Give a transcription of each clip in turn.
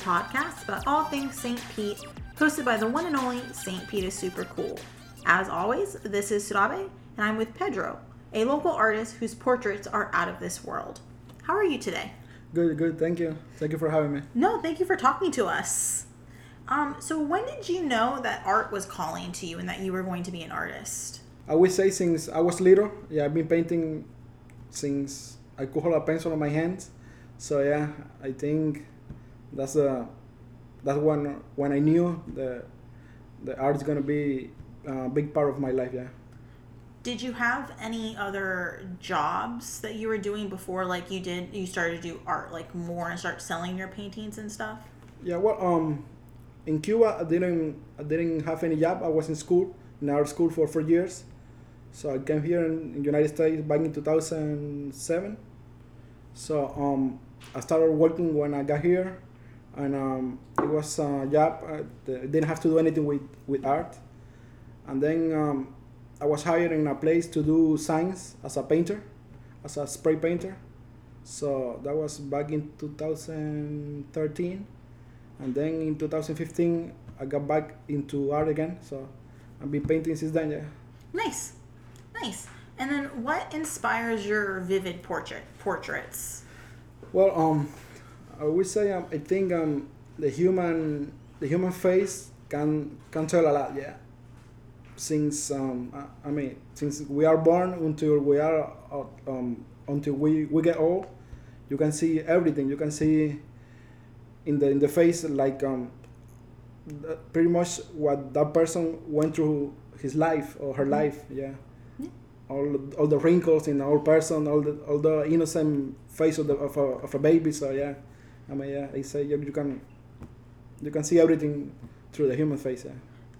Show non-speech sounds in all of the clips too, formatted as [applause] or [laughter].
podcast about all things St. Pete, hosted by the one and only St. Pete is Super Cool. As always, this is Surabe, and I'm with Pedro, a local artist whose portraits are out of this world. How are you today? Good, good. Thank you. Thank you for having me. No, thank you for talking to us. Um, so, when did you know that art was calling to you and that you were going to be an artist? I would say since I was little, yeah, I've been painting since I could hold a pencil in my hands. So yeah, I think that's a that's when when I knew the the art is gonna be a big part of my life. Yeah. Did you have any other jobs that you were doing before, like you did? You started to do art like more and start selling your paintings and stuff. Yeah. Well, um, in Cuba, I didn't I didn't have any job. I was in school in art school for four years. So I came here in, in United States back in 2007. So um, I started working when I got here, and um, it was a job. I didn't have to do anything with, with art. And then um, I was hired in a place to do signs as a painter, as a spray painter. So that was back in 2013. And then in 2015, I got back into art again. So I've been painting since then, yeah. Nice. Nice. And then what inspires your vivid portrait portraits? Well, um, I would say um, I think um, the human the human face can can tell a lot. Yeah. Since um, I, I mean, since we are born until we are uh, um, until we, we get old, you can see everything. You can see in the in the face like um, pretty much what that person went through his life or her life. Yeah all all the wrinkles in the old person, all the all the innocent face of the of a, of a baby. So yeah, I mean yeah, I say you, you can you can see everything through the human face. Yeah.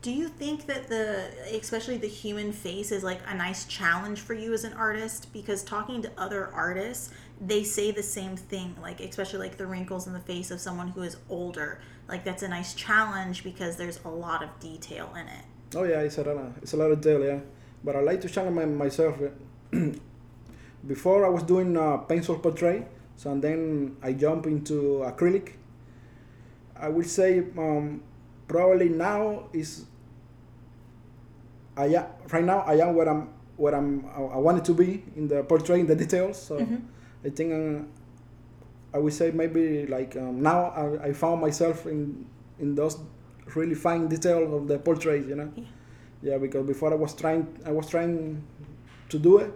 Do you think that the especially the human face is like a nice challenge for you as an artist? Because talking to other artists, they say the same thing. Like especially like the wrinkles in the face of someone who is older. Like that's a nice challenge because there's a lot of detail in it. Oh yeah, it's a lot. Of, it's a lot of detail. Yeah but I like to challenge my, myself. [clears throat] Before I was doing uh, pencil portrait, so and then I jump into acrylic. I will say um, probably now is I am, right now I am where I'm where I'm I wanted to be in the portrait in the details. So mm-hmm. I think uh, I would say maybe like um, now I, I found myself in in those really fine details of the portrait. You know. Yeah yeah because before i was trying i was trying to do it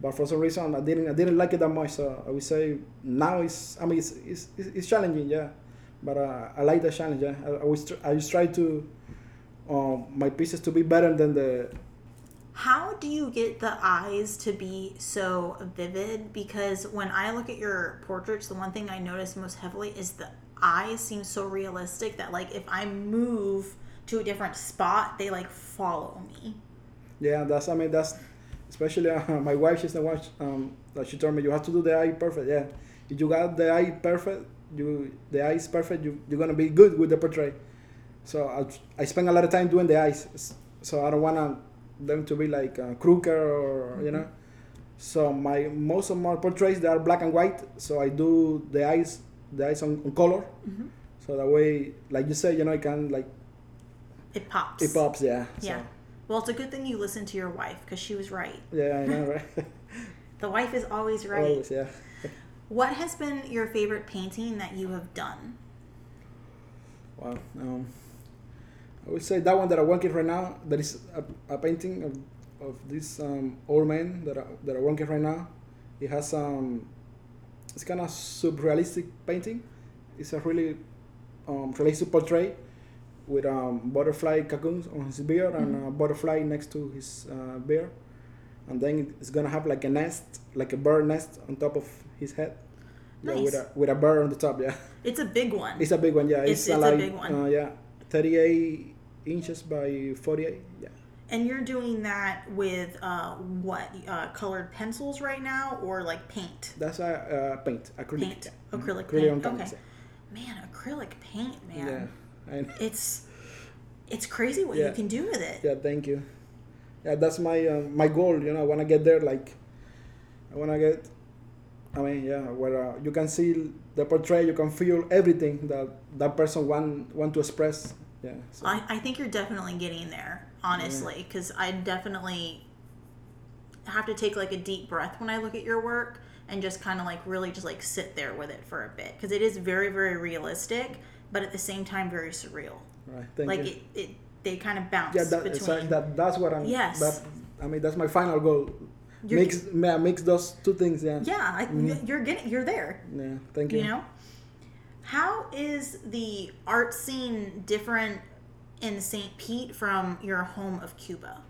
but for some reason i didn't i didn't like it that much so i would say now it's i mean it's it's, it's challenging yeah. But uh, i like the challenge yeah. I, I was i just try to um, my pieces to be better than the how do you get the eyes to be so vivid? Because when i look at your portraits the one thing i notice most heavily is the eyes seem so realistic that like if i move to a different spot, they like follow me. Yeah, that's I mean that's especially uh, [laughs] my wife. She's the one um, that she told me you have to do the eye perfect. Yeah, if you got the eye perfect, you the eye is perfect. You you're gonna be good with the portrait. So I I spend a lot of time doing the eyes. So I don't want them to be like uh, crooked or mm-hmm. you know. So my most of my portraits they are black and white. So I do the eyes the eyes on, on color. Mm-hmm. So that way, like you said, you know, I can like it pops. It pops, yeah. Yeah. So. Well, it's a good thing you listened to your wife because she was right. Yeah, I know, right? [laughs] [laughs] the wife is always right. Always, yeah. [laughs] what has been your favorite painting that you have done? Well, um, I would say that one that I'm working right now. That is a, a painting of, of this um, old man that I, that I'm working right now. It has um, it's kind of surrealistic painting. It's a really um, realistic portrait with um, butterfly cocoons on his beard mm-hmm. and a butterfly next to his uh, beard. And then it's gonna have like a nest, like a bird nest on top of his head. Nice. Yeah, with a with a bird on the top. Yeah. It's a big one. It's a big one. Yeah. It's, it's, it's like, a big one. Uh, yeah, thirty-eight inches by forty-eight. Yeah. And you're doing that with uh, what uh, colored pencils right now, or like paint? That's a uh, paint, acrylic. Paint, acrylic, acrylic paint. Okay. Man, acrylic paint, man. Yeah it's it's crazy what yeah. you can do with it. Yeah, thank you. Yeah, that's my uh, my goal. You know, I want to get there. Like, I want to get I mean, yeah, where uh, you can see the portrait, you can feel everything that that person want want to express. Yeah. So. I, I think you're definitely getting there, honestly, because I definitely have to take like a deep breath when I look at your work and just kind of like really just like sit there with it for a bit because it is very very realistic, but at the same time very surreal. Right. Thank like you. it, it they kind of bounce yeah, that, between. so that that's what I'm. Yes. That, I mean, that's my final goal. You're- mix, yeah, mix those two things. Yeah. yeah, I, you're getting you're there. Yeah. Thank you. You know, how is the art scene different in St. Pete from your home of Cuba?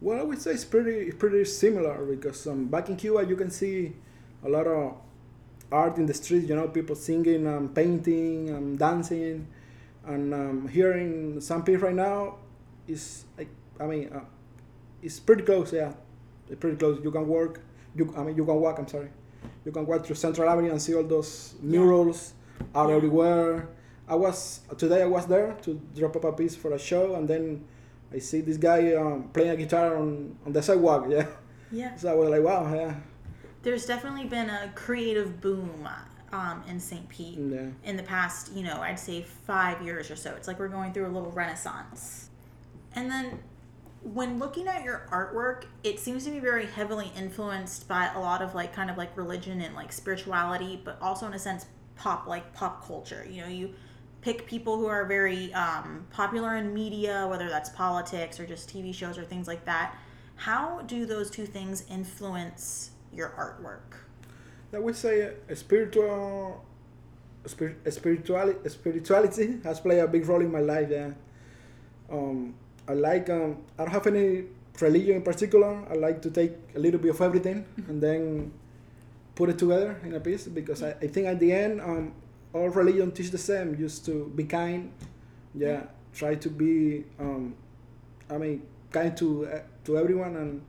Well, I would say it's pretty pretty similar because um, back in Cuba you can see a lot of art in the streets. You know, people singing, um, painting, um, dancing, and um, here in. Pete right now is like I mean uh, it's pretty close. Yeah, it's pretty close. You can work. You I mean you can walk. I'm sorry. You can walk through Central Avenue and see all those murals out Yeah. everywhere. I was today. I was there to drop up a piece for a show, and then I see this guy um, playing a guitar on, on the sidewalk. Yeah, Yeah. so I was like, wow, yeah, There's definitely been a creative boom um, in St. Pete yeah, in the past, you know, I'd say five years or so. It's like we're going through a little renaissance. And then when looking at your artwork, it seems to be very heavily influenced by a lot of like kind of like religion and like spirituality, but also in a sense pop like pop culture. You know, you pick people who are very um, popular in media, whether that's politics or just TV shows or things like that. How do those two things influence your artwork? I would say a spiritual, spir- spirituality, spirituality has played a big role in my life. Yeah, um, I like. Um, I don't have any religion in particular. I like to take a little bit of everything and then put it together in a piece because I, I think at the end, um, all religion teach the same. Just to be kind. Yeah, try to be. Um, I mean, kind to uh, to everyone and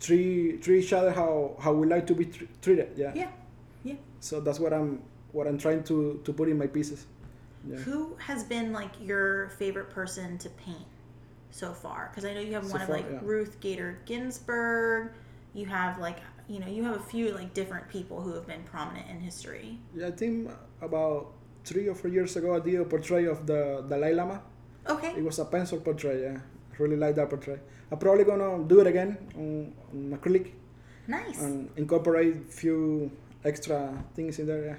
treat treat each other how how we like to be tr- treated. Yeah. Yeah. Yeah. So that's what I'm what I'm trying to to put in my pieces. Yeah. Who has been like your favorite person to paint so far? Because I know you have So one of like yeah. Ruth Bader Ginsburg. You have like you know you have a few like different people who have been prominent in history. Yeah, I think about three or four years ago I did a portrait of the Dalai Lama. Okay. It was a pencil portrait. Yeah, really like that portrait. I'm probably gonna do it again on, on acrylic Nice. and incorporate few extra things in there. Yeah.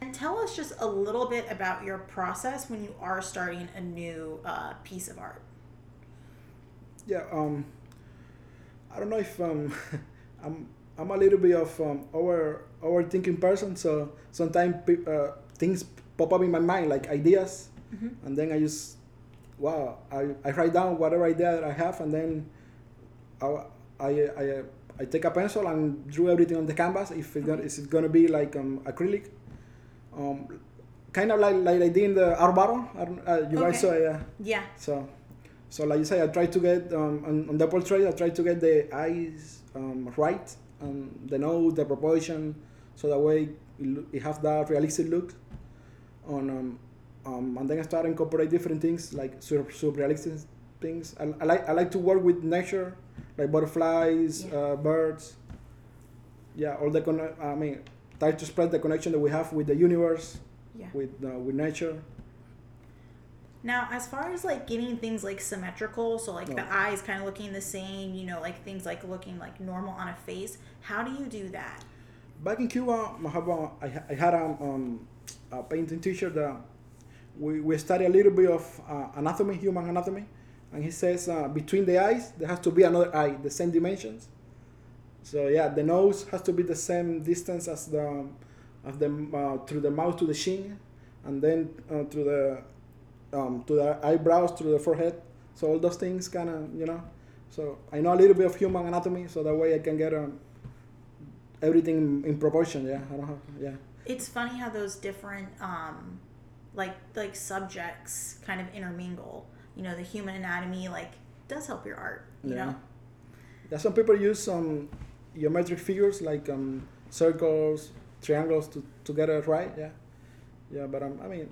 and tell us just a little bit about your process when you are starting a new uh, piece of art. Yeah. Um, I don't know if um, [laughs] I'm I'm a little bit of um, over overthinking person, so sometimes uh, things pop up in my mind like ideas, Mhm. and then I just wow I, I write down whatever idea that I have, and then I I I, I take a pencil and drew everything on the canvas. If it's gonna, is it gonna be like um, acrylic, um, kind of like like I did in the art battle. Uh, you guys saw yeah. Yeah. So, so like you say, I try to get um, on, on the portrait. I try to get the eyes um, right, um, the nose, the proportion, so that way it, it have that realistic look. On um, um, and then I start incorporate different things like sur- surrealistic things. I, I like I like to work with nature, like butterflies, Yeah. uh, birds. Yeah, all the con- I mean, try to spread the connection that we have with the universe, Yeah. with uh, with nature. Now, as far as like getting things like symmetrical, so like No. the eyes kind of looking the same, you know, like things like looking like normal on a face, how do you do that? Back in Cuba, I, have a, I, had a, um, a painting teacher that we, we study a little bit of uh, anatomy, human anatomy, and he says uh, between the eyes there has to be another eye, the same dimensions. So yeah, the nose has to be the same distance as the as the uh, through the mouth to the chin, and then uh, through the um, to the eyebrows through the forehead. So all those things kind of you know. So I know a little bit of human anatomy, so that way I can get um, everything in proportion. Yeah, I don't have yeah. It's funny how those different um like like subjects kind of intermingle. You know, the human anatomy like does help your art, you Yeah. know. Yeah, some people use some geometric figures like um, circles, triangles to, to get it right. Yeah, yeah. But um, I mean,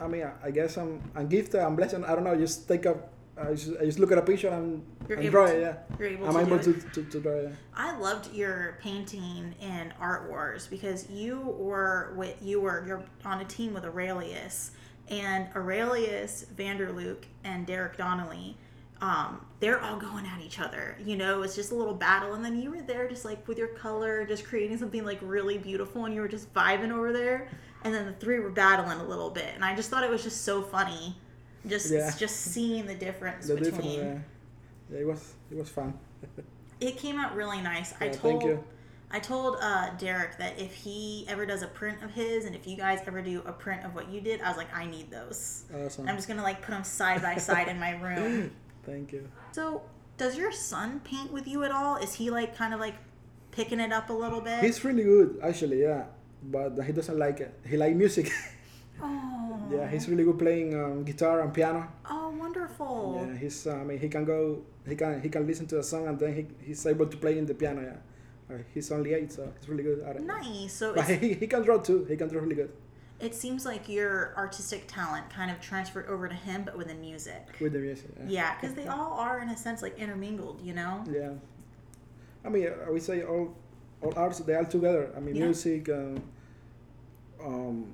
I mean, I, I guess I'm I'm gifted. I'm blessed. I don't know. Just take a I just, I just look at a picture and, You're and draw to- it. Yeah, You're able I'm to able to, to, to draw it. yeah. I loved your painting in Art Wars because you were with you were you're on a team with Aurelius and Aurelius Vanderlook and Derek Donnelly. Um, they're all going at each other. You know, it's just a little battle, and then you were there just like with your color, just creating something like really beautiful, and you were just vibing over there. And then the three were battling a little bit, and I just thought it was just so funny, just Yeah. just seeing the difference [laughs] The between. different, yeah. yeah, it was it was fun. [laughs] It came out really nice. I told thank you. I told uh, Derek that if he ever does a print of his, and if you guys ever do a print of what you did, I was like, I need those. Awesome. I'm just gonna like put them side by side in my [laughs] room. Thank you. So, does your son paint with you at all? Is he like kind of like picking it up a little bit? He's really good, actually. Yeah, but he doesn't like it. He like music. oh, yeah, he's really good playing um, guitar and piano. oh wonderful. Yeah, he's. Uh, I mean, he can go. He can. He can listen to a song and then he, he's able to play in the piano. Yeah, uh, he's only eight, so he's really good at it. Nice. So But he, he can draw too. He can draw really good it seems like your artistic talent kind of transferred over to him, but with the music. with the music. Yeah. Yeah, because they all are in a sense like intermingled, you know. Yeah. I mean, I would say all all arts they all together. I mean, Yeah. music, um, um,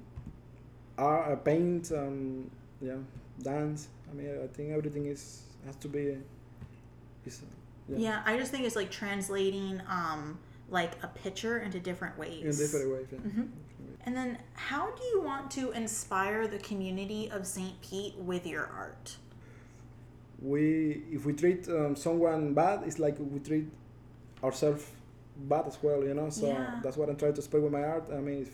art, uh, paint, um, yeah, dance. I mean, I think everything is has to be. Is, Yeah. Yeah. I just think it's like translating um like a picture into different ways. in different ways. Yeah. Mhm. And then how do you want to inspire the community of St. Pete with your art? We if we treat um, someone bad, it's like we treat ourselves bad as well. You know, so Yeah. that's what I'm trying to spread with my art. I mean, if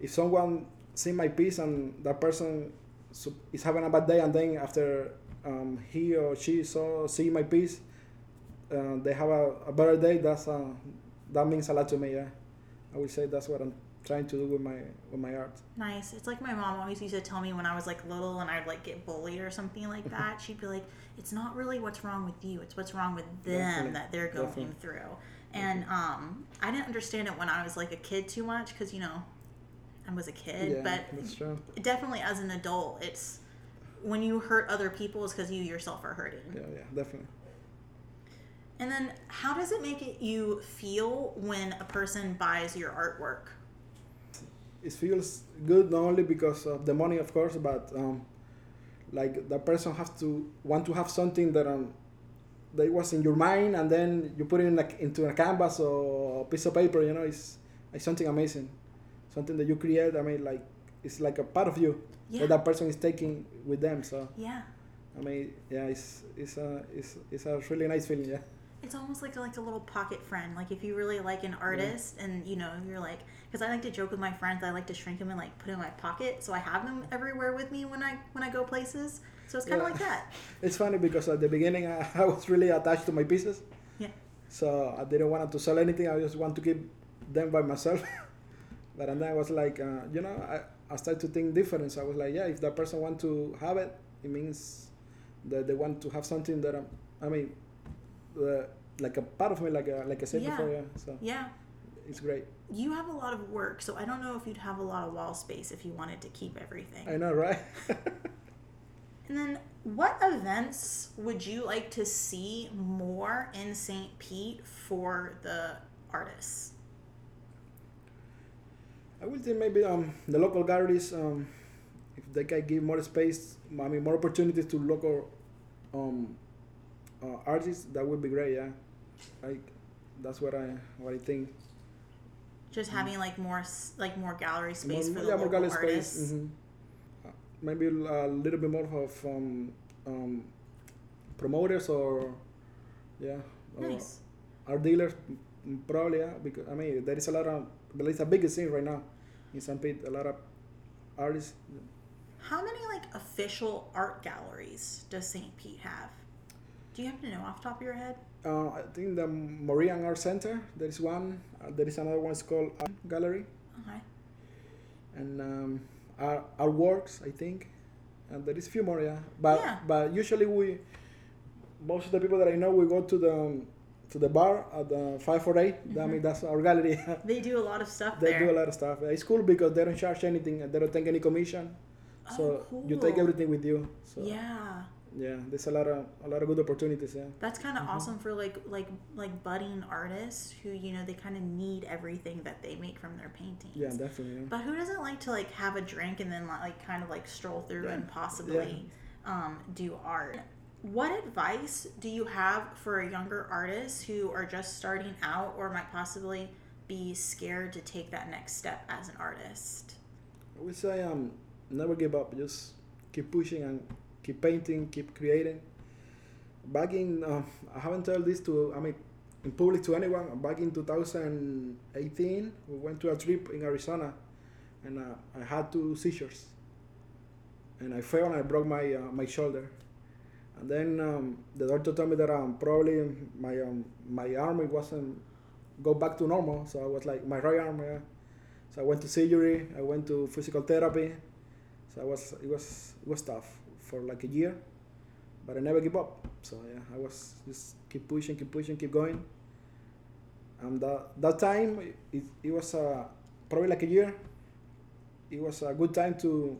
if someone see my piece and that person is having a bad day, and then after um, he or she saw see my piece, uh, they have a, a better day. That's uh, that means a lot to me. Yeah, I would say that's what I'm trying to do with my with my art. Nice. It's like my mom always used to tell me when I was like little and I'd like get bullied or something like that. She'd be like, "It's not really what's wrong with you. It's what's wrong with them Definitely. that they're going Definitely. through." And um, I didn't understand it when I was like a kid too much because you know, I was a kid. yeah, but definitely as an adult, it's when you hurt other people is because you yourself are hurting. Yeah, yeah, definitely. And then, how does it make it you feel when a person buys your artwork? it feels good not only because of the money of course but um, like the person has to want to have something that um, that was in your mind and then you put it in a, into a canvas or a piece of paper you know it's, it's something amazing something that you create i mean like it's like a part of you Yeah. that that person is taking with them so Yeah, i mean yeah it's it's a it's, it's a really nice feeling yeah it's almost like a, like a little pocket friend. Like if you really like an artist, and you know you're like, because I like to joke with my friends, I like to shrink them and like put in my pocket, so I have them everywhere with me when I when I go places. So it's kind of Yeah. like that. [laughs] it's funny because at the beginning I, [laughs] I was really attached to my pieces Yeah. So I didn't want to sell anything. I just want to keep them by myself. [laughs] but and then I was like, uh, you know, I, I started to think different. So I was like, yeah, if that person want to have it, it means that they want to have something that I'm, I mean, uh, like a part of me, like a, like I said Yeah. before. Yeah. So Yeah, it's great. you have a lot of work, so I don't know if you'd have a lot of wall space if you wanted to keep everything. I know, right? [laughs] And then, what events would you like to see more in St. Pete for the artists? I will think maybe um, the local galleries, um, if they can give more space, I mean, more opportunities to local um, uh, artists, that would be great. Yeah, like that's what I what I think. Just having like more like more gallery space Mm. more, for the yeah, more gallery artists. space. mhm. Uh, maybe a little bit more of um, um, promoters or yeah, Nice. art dealers mm, probably yeah because I mean there is a lot of there is a big thing right now in St. Pete. A lot of artists. How many like official art galleries does St. Pete have? Do you happen to know off the top of your head? Uh, I think the Morean Art Center. There is one. Uh, there is another one. It's called Art Gallery Okay. and um, Art, Art Works. I think, and there is a few more. Yeah, but Yeah. but usually we most of the people that I know we go to the um, to the bar at the five four eight. I mean that's our gallery. [laughs] They do a lot of stuff they Mm-hmm. there. do a lot of stuff. It's cool because they don't charge anything and they don't take any commission. So Oh, you take everything with you. So Yeah. yeah, there's a lot of a lot of good opportunities. Yeah. That's kind of Mhm. awesome for like like like budding artists who you know they kind of need everything that they make from their paintings. Yeah, definitely. Yeah. But who doesn't like to like have a drink and then like kind of like stroll through Yeah. and possibly um, do art? What advice do you have for a younger artists who are just starting out or might possibly be scared to take that next step as an artist? I would say um, never give up. Just keep pushing and keep painting, keep creating. Back in, uh, I haven't told this to, I mean, in public to anyone. Back in 2018, we went to a trip in Arizona, and uh, I had two seizures, and I fell and I broke my uh, my shoulder. And then um, the doctor told me that um, probably my um, my arm it wasn't go back to normal. So I was like my right arm. Yeah. So I went to surgery. I went to physical therapy. So I was it was it was tough for like a year, but I never give up. So yeah, I was just keep pushing, keep pushing, keep going. And that that time it, it was uh, probably like a year. It was a good time to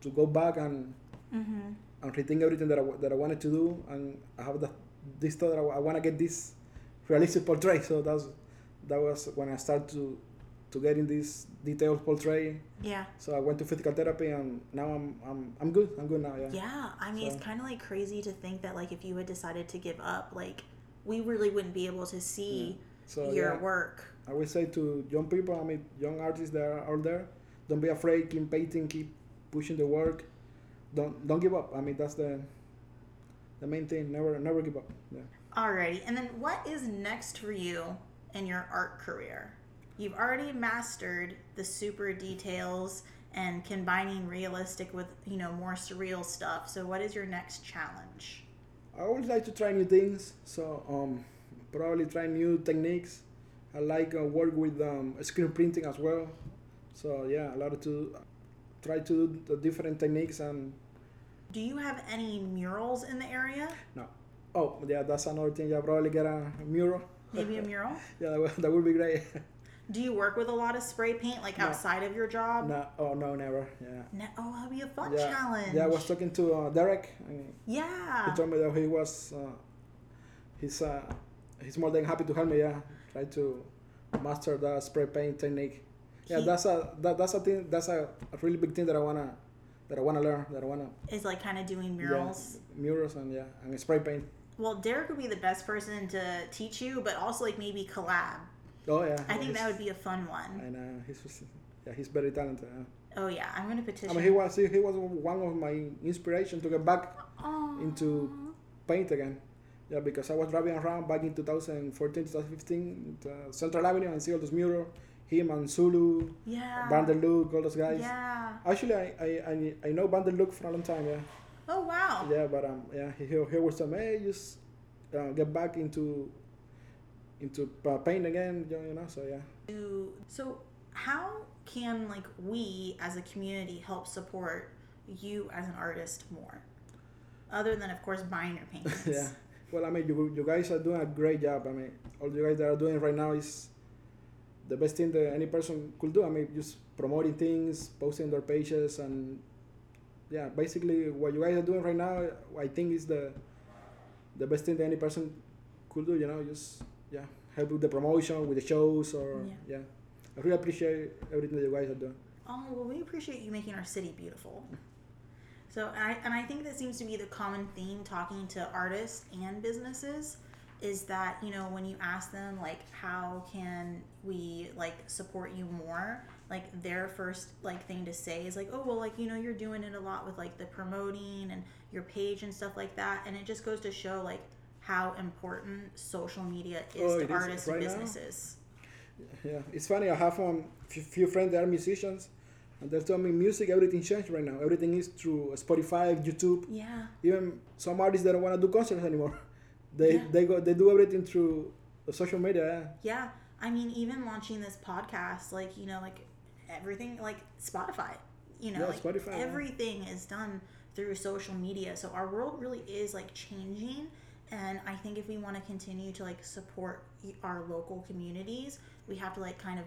to go back and Mm-hmm. And rethink everything that I, that I wanted to do. And I have the, this thought that I, want to get this realistic portrait. So that's that was when I started to to get in this detailed portrait. Yeah. So I went to physical therapy, and now I'm I'm I'm good. I'm good now. Yeah. Yeah, I mean, So- it's kind of like crazy to think that like if you had decided to give up, like we really wouldn't be able to see So your yeah, work. I would say to young people, I mean young artists that are out there, don't be afraid. Keep painting. Keep pushing the work. Don't don't give up. I mean that's the the main thing. Never never give up. Yeah. Alrighty, and then what is next for you in your art career? You've already mastered the super details and combining realistic with you know more surreal stuff. So what is your next challenge? I always like to try new things, so um, probably try new techniques. I like uh, work with um, screen printing as well. So yeah, a lot of to try to do the different techniques and Do you have any murals in the area? no. Oh yeah, that's another thing. Yeah, probably get a mural. Maybe a mural? [laughs] Yeah, that would, that would be great. [laughs] Do you work with a lot of spray paint like No. outside of your job? no, oh no, never. Yeah. Oh, that'd be a fun yeah. challenge. Yeah, I was talking to uh, Derek. Yeah. he told me that he was uh, he's uh, he's more than happy to help me. Yeah, try to master the spray paint technique. Yeah, He- that's a that, that's a thing. That's a, a really big thing that I wanna that I wanna learn. That I wanna Is like kind of doing yeah, murals. murals and yeah, and spray paint. Well, Derek would be the best person to teach you, but also like maybe collab. Oh yeah, I think that would be a fun one. And uh, he's yeah, he's very talented. Yeah. Oh yeah, I'm gonna petition. I mean, he was he, he was one of my inspiration to get back Aw. into paint again. Yeah, because I was driving around back in 2014, 2015, to Central Avenue and see all those murals. Him and Zulu, Yeah. Vanderlook, all those guys. Yeah. Actually, I, I, I, know Vanderlook for a long time, yeah. Oh wow. Yeah, but um, yeah, he, he, he was telling me, hey, just uh, get back into into uh, paint again, you you know, so yeah. So how can like we as a community help support you as an artist more? Other than of course buying your [laughs] paintings. yeah. Well, I mean, you, you guys are doing a great job. I mean, all you guys that are doing right now is the best thing that any person could do. I mean, just promoting things, posting their pages, and yeah, basically what you guys are doing right now, I think is the the best thing that any person could do. You know, just yeah, help with the promotion, with the shows, or Yeah. yeah. I really appreciate everything that you guys are doing. Oh well, we appreciate you making our city beautiful. So I and I think that seems to be the common theme talking to artists and businesses is that you know when you ask them like how can we like support you more like their first like thing to say is like oh well like you know you're doing it a lot with like the promoting and your page and stuff like that and it just goes to show like how important social media is Oh, to it is artists right and now. businesses Yeah, it's funny. I have um, f- few friends that are musicians, and they tell me music, everything changed right now. Everything is through Spotify, YouTube. yeah Even some artists that don't want to do concerts anymore. [laughs] They Yeah. they go they do everything through social media. yeah. Yeah, I mean, even launching this podcast, like you know, like everything, like Spotify, you know, Yeah, like Spotify, yeah. everything is done through social media. So our world really is like changing, and I think if we want to continue to like support our local communities, we have to like kind of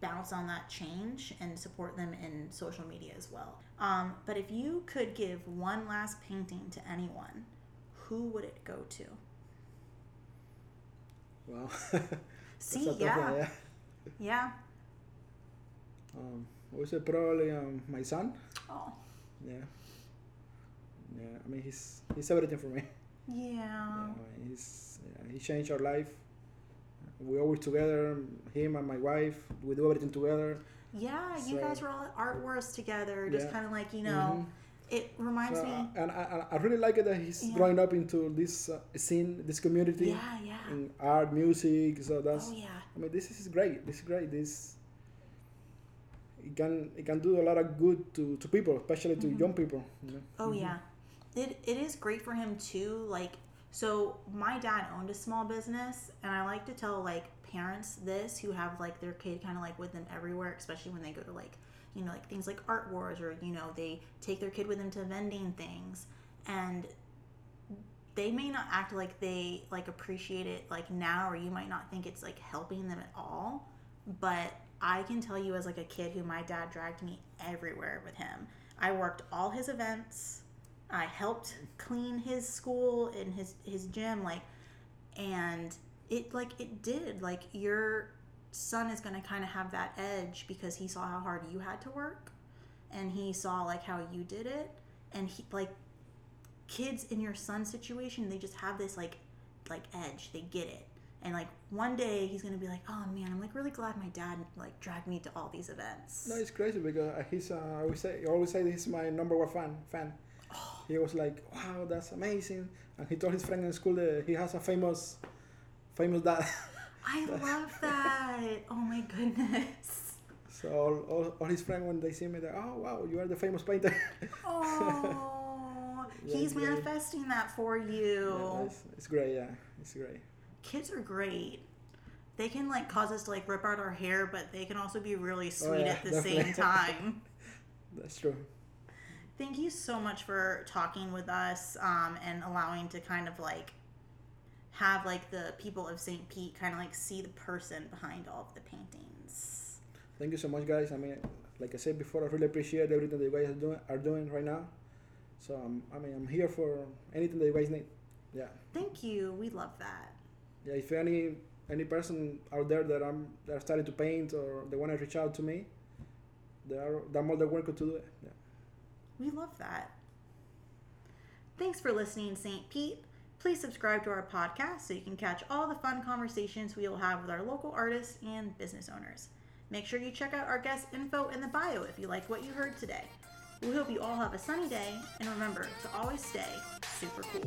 bounce on that change and support them in social media as well. Um, but if you could give one last painting to anyone, who would it go to? Well, See, yeah. yeah. Yeah. Um, I would say probably um, my son. Oh. Yeah. Yeah. I mean, he's he's everything for me. Yeah. Yeah, I mean, he's yeah, he changed our life. We always together. Him and my wife. We do everything together. Yeah, you guys were all at Art Wars together, just Yeah. kind of like, you know, it reminds So, me. uh, and I, I really like it that he's Yeah. growing up into this uh, scene, this community, Yeah, yeah. in art, music. So that's. Oh, yeah. I mean, this is great. This is great. This. It can it can do a lot of good to, to people, especially to young people. You know? Oh yeah, it it is great for him too. Like so, my dad owned a small business, and I like to tell like parents this who have like their kid kind of like with them everywhere, especially when they go to like you know like things like art wars or you know they take their kid with them to vending things, and they may not act like they like appreciate it like now, or you might not think it's like helping them at all, but I can tell you as like a kid who my dad dragged me everywhere with him. I worked all his events. I helped clean his school and his his gym like and it like it did like your son is going to kind of have that edge because he saw how hard you had to work and he saw like how you did it and he like kids in your son's situation they just have this like like edge they get it and like one day he's gonna be like oh man i'm like really glad my dad like dragged me to all these events No, it's crazy because uh, he's. Uh, I always say, I always say he's my number one fan. Fan. He was like, "Wow, that's amazing!" And he told his friend in school that he has a famous, famous dad. [laughs] i love that oh my goodness so all, all, all his friends when they see me, they're, "Oh wow, you are the famous painter." oh [laughs] he's manifesting that for you Yeah, it's, it's great. Yeah, it's great. kids are great they can like cause us to like rip out our hair but they can also be really sweet Oh, yeah, at the definitely. same [laughs] time That's true. Thank you so much for talking with us um, and allowing to kind of like have like the people of St. Pete kind of like see the person behind all of the paintings. Thank you so much, guys. I mean, like I said before, I really appreciate everything that you guys are doing are doing right now. So um, I mean, I'm here for anything that you guys need. Yeah. Thank you. We love that. yeah, if any any person out there that I'm that are starting to paint or they want to reach out to me, they are they're more than welcome to do it. Yeah. We love that. Thanks for listening, St. Pete. Please subscribe to our podcast so you can catch all the fun conversations we will have with our local artists and business owners. Make sure you check out our guest info in the bio if you like what you heard today. We hope you all have a sunny day, and remember to always stay super cool.